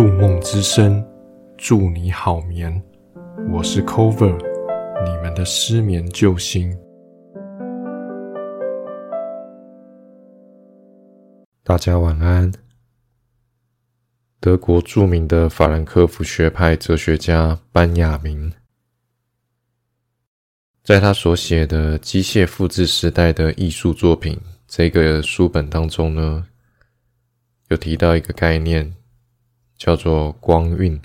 入梦之声，祝你好眠。我是 Cover，你们的失眠救星。大家晚安。德国著名的法兰克福学派哲学家班雅明，在他所写的《机械复制时代的艺术作品》这个书本当中呢，有提到一个概念。叫做光晕，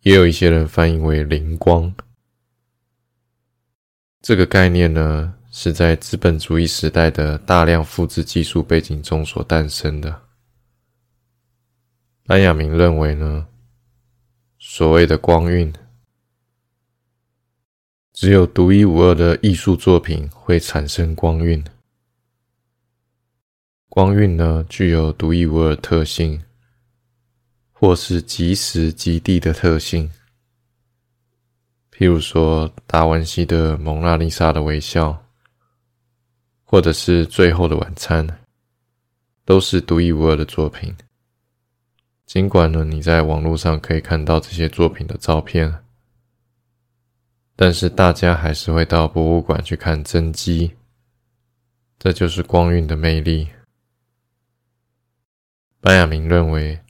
也有一些人翻译为灵光。这个概念呢，是在资本主义时代的大量复制技术背景中所诞生的。安雅明认为呢，所谓的光晕，只有独一无二的艺术作品会产生光晕。光晕呢，具有独一无二特性，或是即时即地的特性。譬如说，达文西的《蒙娜丽莎》的微笑，或者是《最后的晚餐》，都是独一无二的作品。尽管呢，你在网络上可以看到这些作品的照片，但是大家还是会到博物馆去看真迹。这就是光晕的魅力。班亚明认为，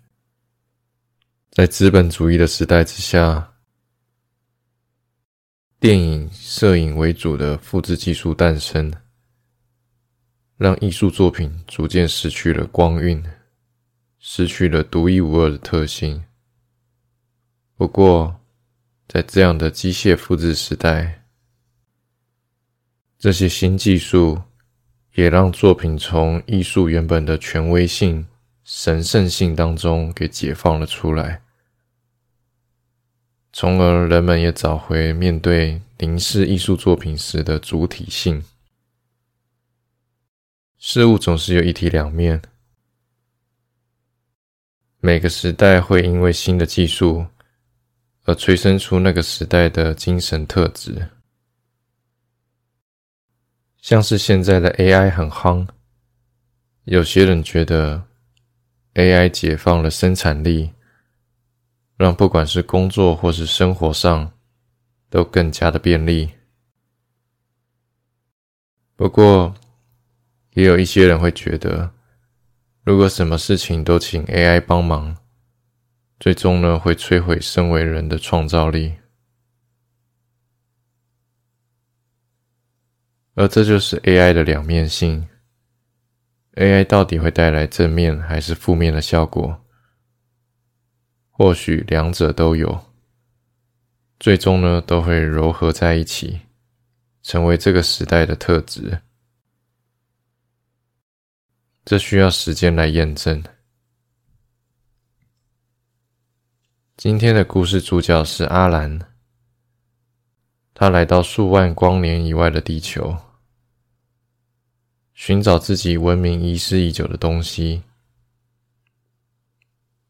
在资本主义的时代之下，电影、摄影为主的复制技术诞生，让艺术作品逐渐失去了光晕，失去了独一无二的特性。不过，在这样的机械复制时代，这些新技术也让作品从艺术原本的权威性。神圣性当中给解放了出来，从而人们也找回面对凝视艺术作品时的主体性。事物总是有一体两面，每个时代会因为新的技术而催生出那个时代的精神特质，像是现在的 AI 很夯，有些人觉得。AI 解放了生产力，让不管是工作或是生活上都更加的便利。不过，也有一些人会觉得，如果什么事情都请 AI 帮忙，最终呢会摧毁身为人的创造力。而这就是 AI 的两面性。AI 到底会带来正面还是负面的效果？或许两者都有，最终呢都会糅合在一起，成为这个时代的特质。这需要时间来验证。今天的故事主角是阿兰，他来到数万光年以外的地球。寻找自己文明遗失已久的东西，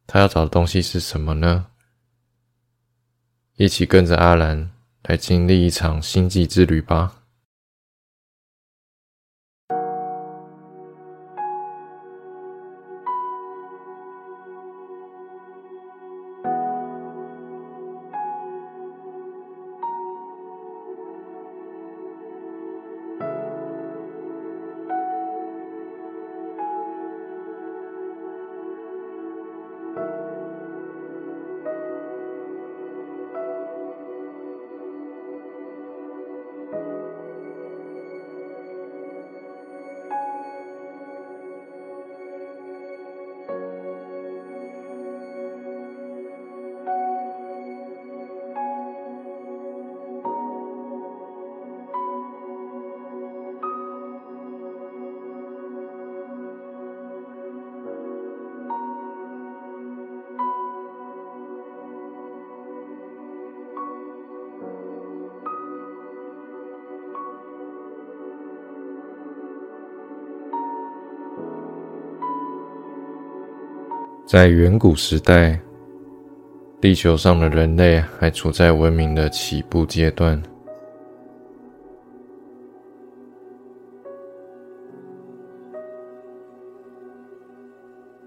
他要找的东西是什么呢？一起跟着阿兰来经历一场星际之旅吧。在远古时代，地球上的人类还处在文明的起步阶段。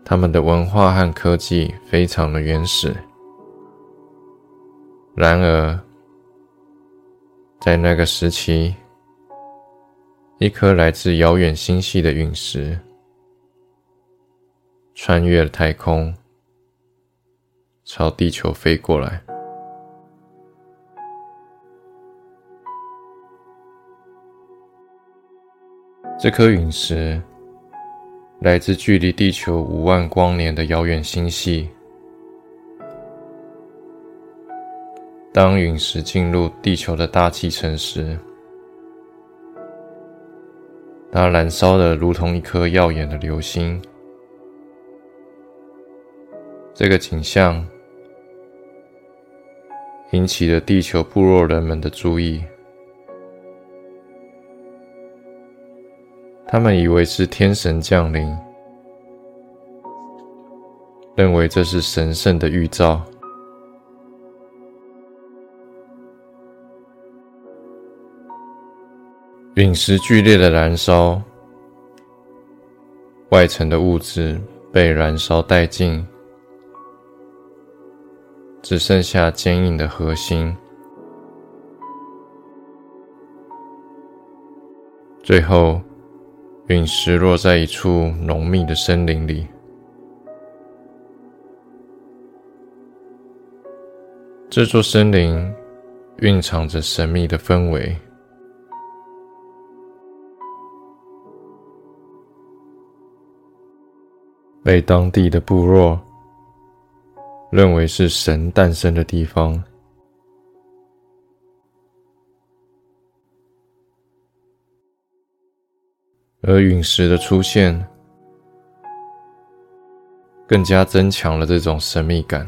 他们的文化和科技非常的原始。然而，在那个时期，一颗来自遥远星系的陨石穿越了太空，朝地球飞过来。这颗陨石来自距离地球五万光年的遥远星系。当陨石进入地球的大气层时，它燃烧的如同一颗耀眼的流星。这个景象引起了地球部落人们的注意。他们以为是天神降临，认为这是神圣的预兆。陨石剧烈的燃烧，外层的物质被燃烧殆尽，只剩下坚硬的核心。最后。陨石落在一处浓密的森林里，这座森林蕴藏着神秘的氛围，被当地的部落认为是神诞生的地方。而陨石的出现，更加增强了这种神秘感。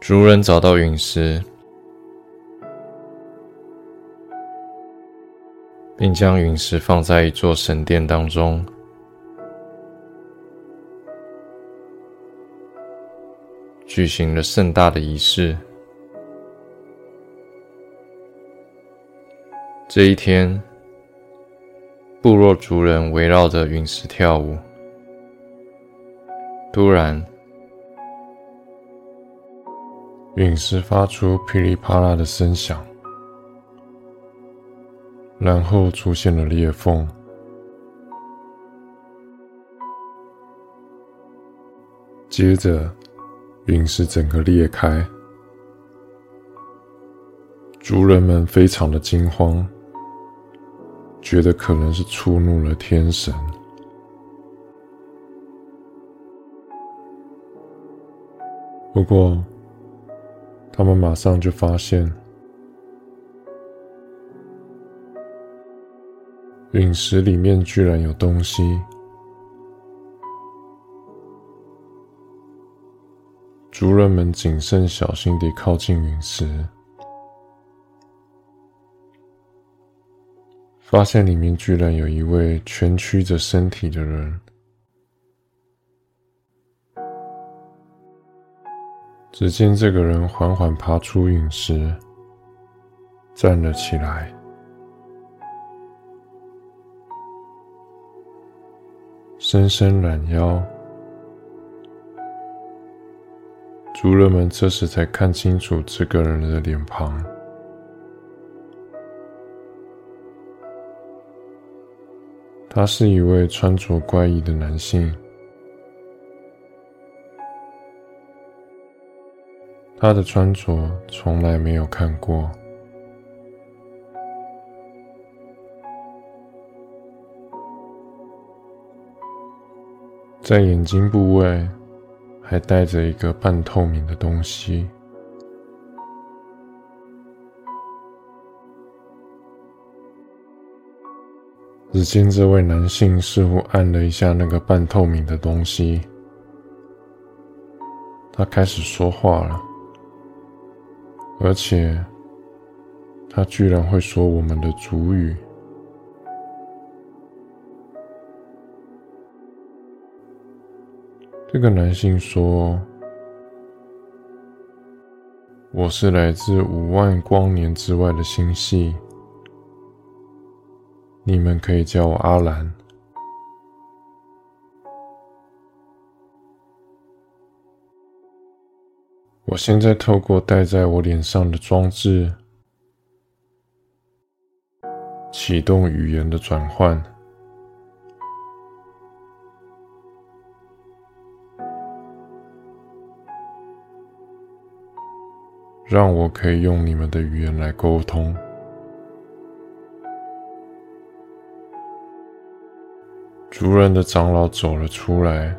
族人找到陨石，并将陨石放在一座神殿当中，举行了盛大的仪式。这一天，部落族人围绕着陨石跳舞。突然，陨石发出噼里啪啦的声响，然后出现了裂缝，接着，陨石整个裂开，族人们非常的惊慌。觉得可能是触怒了天神，不过他们马上就发现，陨石里面居然有东西。族人们谨慎小心地靠近陨石。发现里面居然有一位蜷曲着身体的人。只见这个人缓缓爬出陨石，站了起来，伸伸懒腰。族人们这时才看清楚这个人的脸庞。他是一位穿着怪异的男性，他的穿着从来没有看过，在眼睛部位还带着一个半透明的东西。只见这位男性似乎按了一下那个半透明的东西，他开始说话了，而且他居然会说我们的主语。这个男性说：“我是来自五万光年之外的星系。”你们可以叫我阿兰。我现在透过戴在我脸上的装置，启动语言的转换，让我可以用你们的语言来沟通。族人的长老走了出来，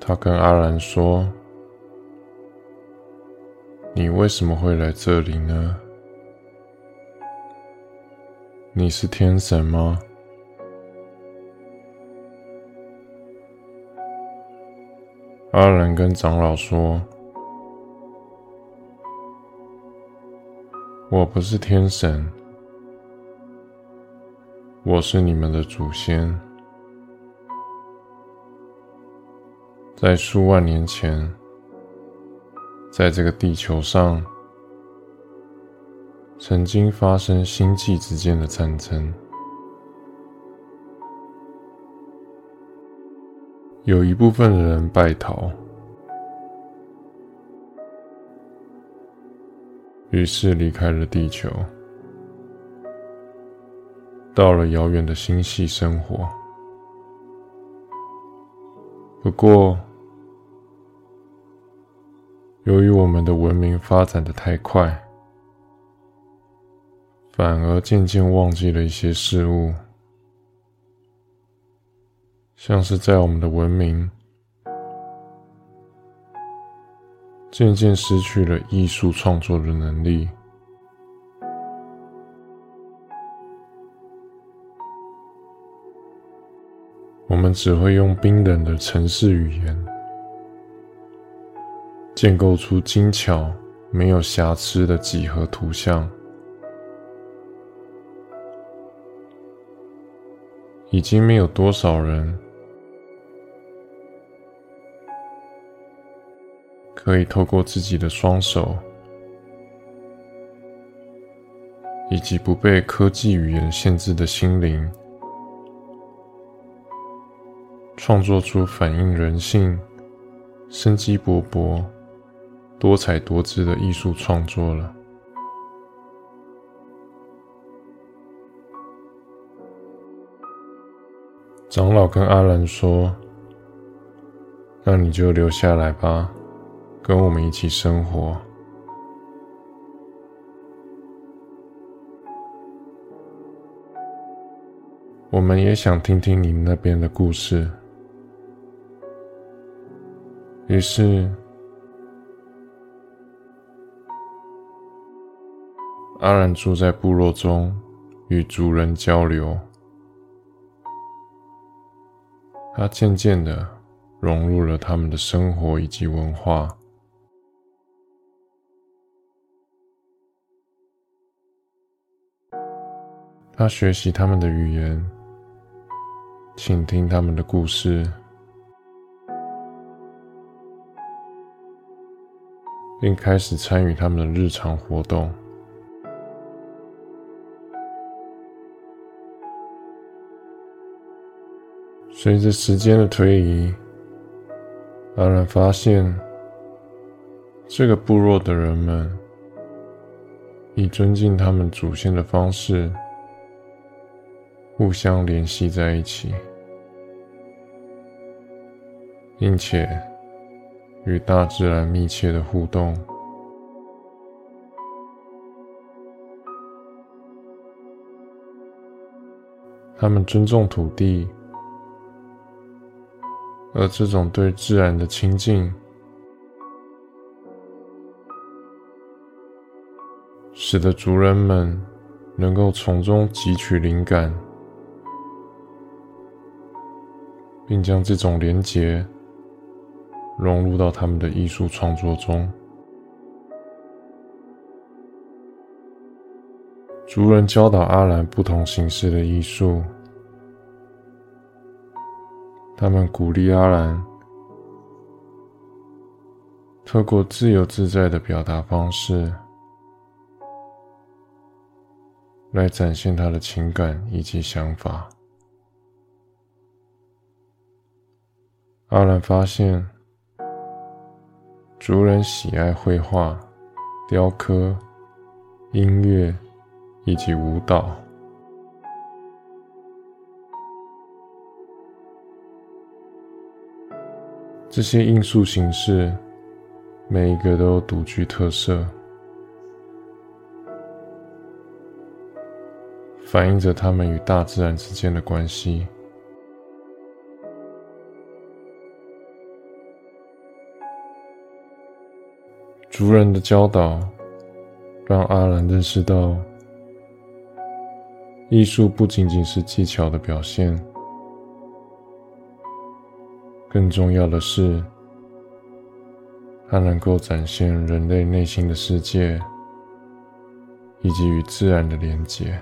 他跟阿兰说：“你为什么会来这里呢？你是天神吗？”阿兰跟长老说：“我不是天神。”我是你们的祖先，在数万年前，在这个地球上，曾经发生星际之间的战争，有一部分人败逃，于是离开了地球。到了遥远的星系生活。不过，由于我们的文明发展的太快，反而渐渐忘记了一些事物，像是在我们的文明渐渐失去了艺术创作的能力。我们只会用冰冷的城市语言，建构出精巧、没有瑕疵的几何图像。已经没有多少人可以透过自己的双手，以及不被科技语言限制的心灵。创作出反映人性、生机勃勃、多彩多姿的艺术创作了。长老跟阿兰说：“那你就留下来吧，跟我们一起生活。我们也想听听你那边的故事。”于是，阿兰住在部落中，与族人交流。他渐渐的融入了他们的生活以及文化。他学习他们的语言，倾听他们的故事。并开始参与他们的日常活动。随着时间的推移，阿兰发现，这个部落的人们以尊敬他们祖先的方式，互相联系在一起，并且。与大自然密切的互动，他们尊重土地，而这种对自然的亲近，使得族人们能够从中汲取灵感，并将这种连结。融入到他们的艺术创作中。族人教导阿兰不同形式的艺术，他们鼓励阿兰透过自由自在的表达方式，来展现他的情感以及想法。阿兰发现，族人喜爱绘画、雕刻、音乐以及舞蹈。这些艺术形式，每一个都独具特色，反映着他们与大自然之间的关系。族人的教导，让阿兰认识到，艺术不仅仅是技巧的表现。更重要的是，它能够展现人类内心的世界，以及与自然的连结。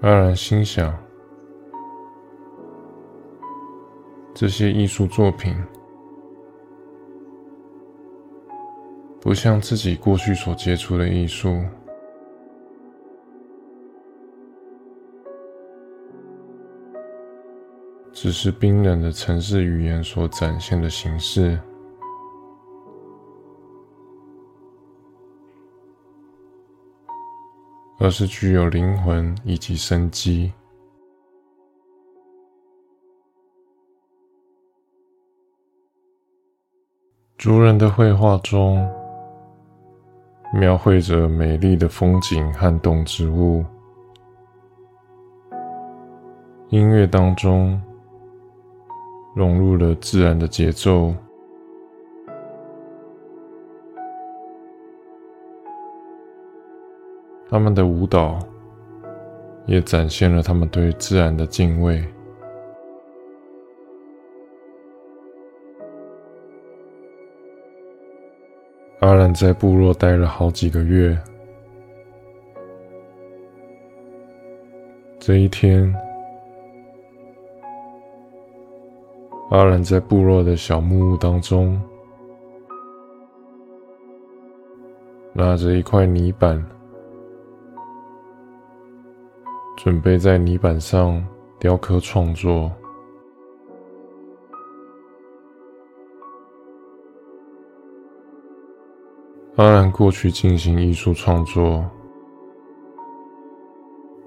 阿兰心想，这些艺术作品不像自己过去所接触的艺术。只是冰冷的城市语言所展现的形式，而是具有灵魂以及生机。族人的绘画中，描绘着美丽的风景和动植物；音乐当中。融入了自然的节奏，他们的舞蹈也展现了他们对自然的敬畏。阿兰在部落待了好几个月，这一天。阿兰在部落的小木屋当中，拿着一块泥板，准备在泥板上雕刻创作。阿兰过去进行艺术创作，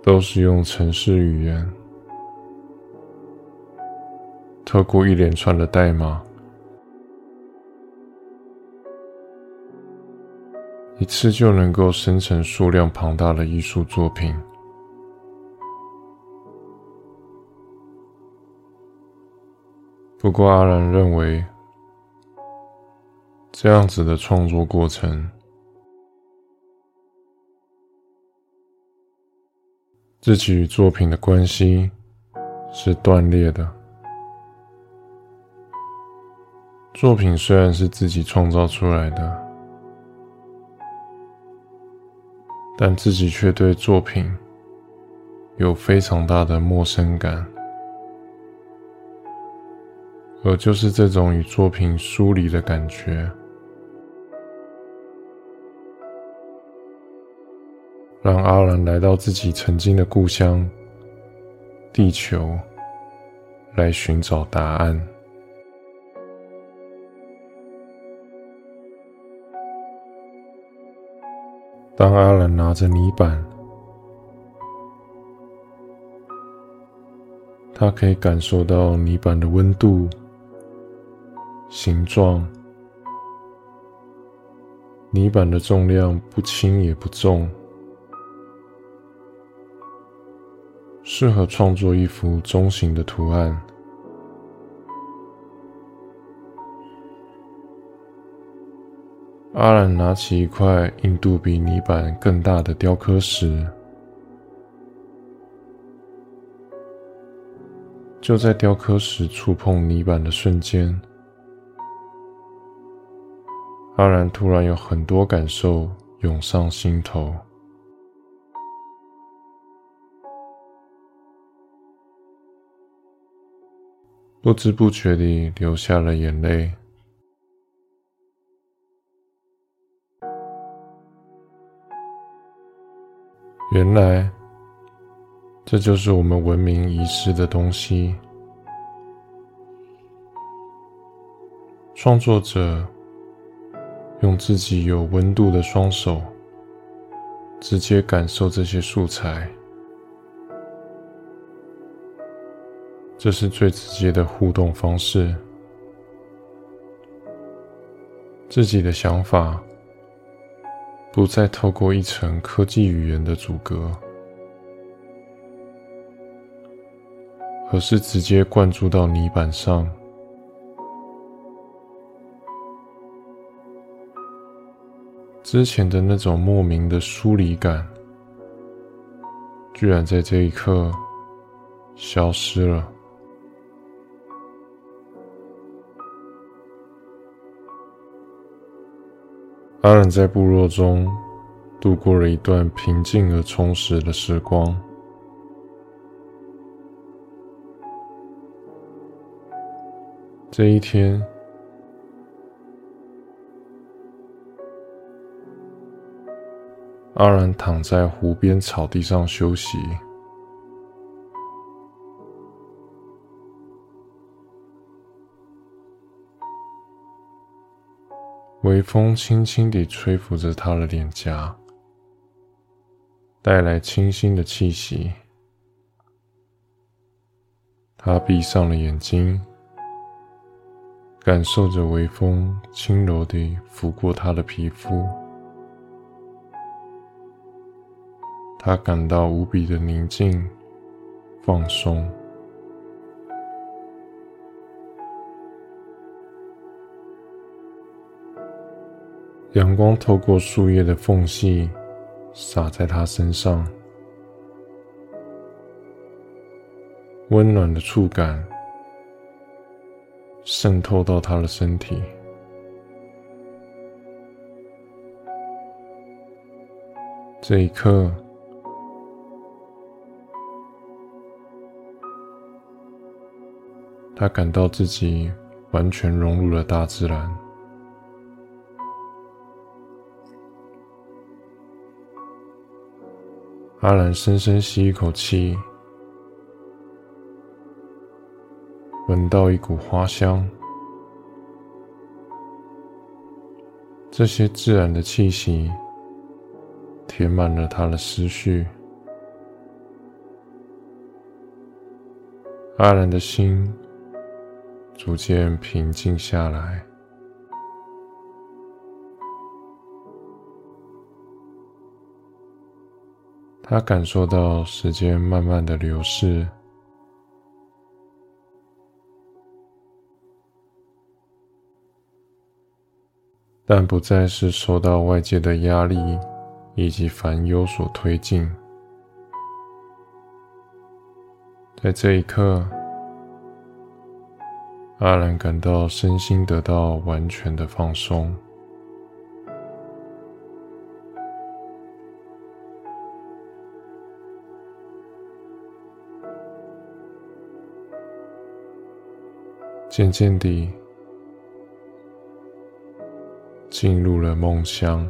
都是用城市语言。透过一连串的代码，一次就能够生成数量庞大的艺术作品。不过，阿兰认为，这样子的创作过程，自己与作品的关系是断裂的。作品虽然是自己创造出来的，但自己却对作品有非常大的陌生感，而就是这种与作品疏离的感觉，让阿兰来到自己曾经的故乡——地球，来寻找答案。当阿兰拿着泥板，他可以感受到泥板的温度、形状。泥板的重量不轻也不重，适合创作一幅中型的图案。阿兰拿起一块硬度比泥板更大的雕刻石，就在雕刻石触碰泥板的瞬间，阿兰突然有很多感受涌上心头，不知不觉地流下了眼泪。原来这就是我们文明遗失的东西。创作者用自己有温度的双手直接感受这些素材。这是最直接的互动方式。自己的想法。不再透过一层科技语言的阻隔，而是直接灌注到泥板上。之前的那种莫名的疏离感，居然在这一刻消失了。阿兰在部落中度过了一段平静而充实的时光。这一天，阿兰躺在湖边草地上休息。微风轻轻地吹拂着他的脸颊，带来清新的气息。他闭上了眼睛，感受着微风轻柔地拂过他的皮肤。他感到无比的宁静、放松。阳光透过树叶的缝隙洒在他身上，温暖的触感渗透到他的身体。这一刻，他感到自己完全融入了大自然。阿兰深深吸一口气，闻到一股花香。这些自然的气息填满了他的思绪。阿兰的心逐渐平静下来。他感受到时间慢慢的流逝，但不再是受到外界的压力以及烦忧所推进。在这一刻，阿兰感到身心得到完全的放松。渐渐地进入了梦乡。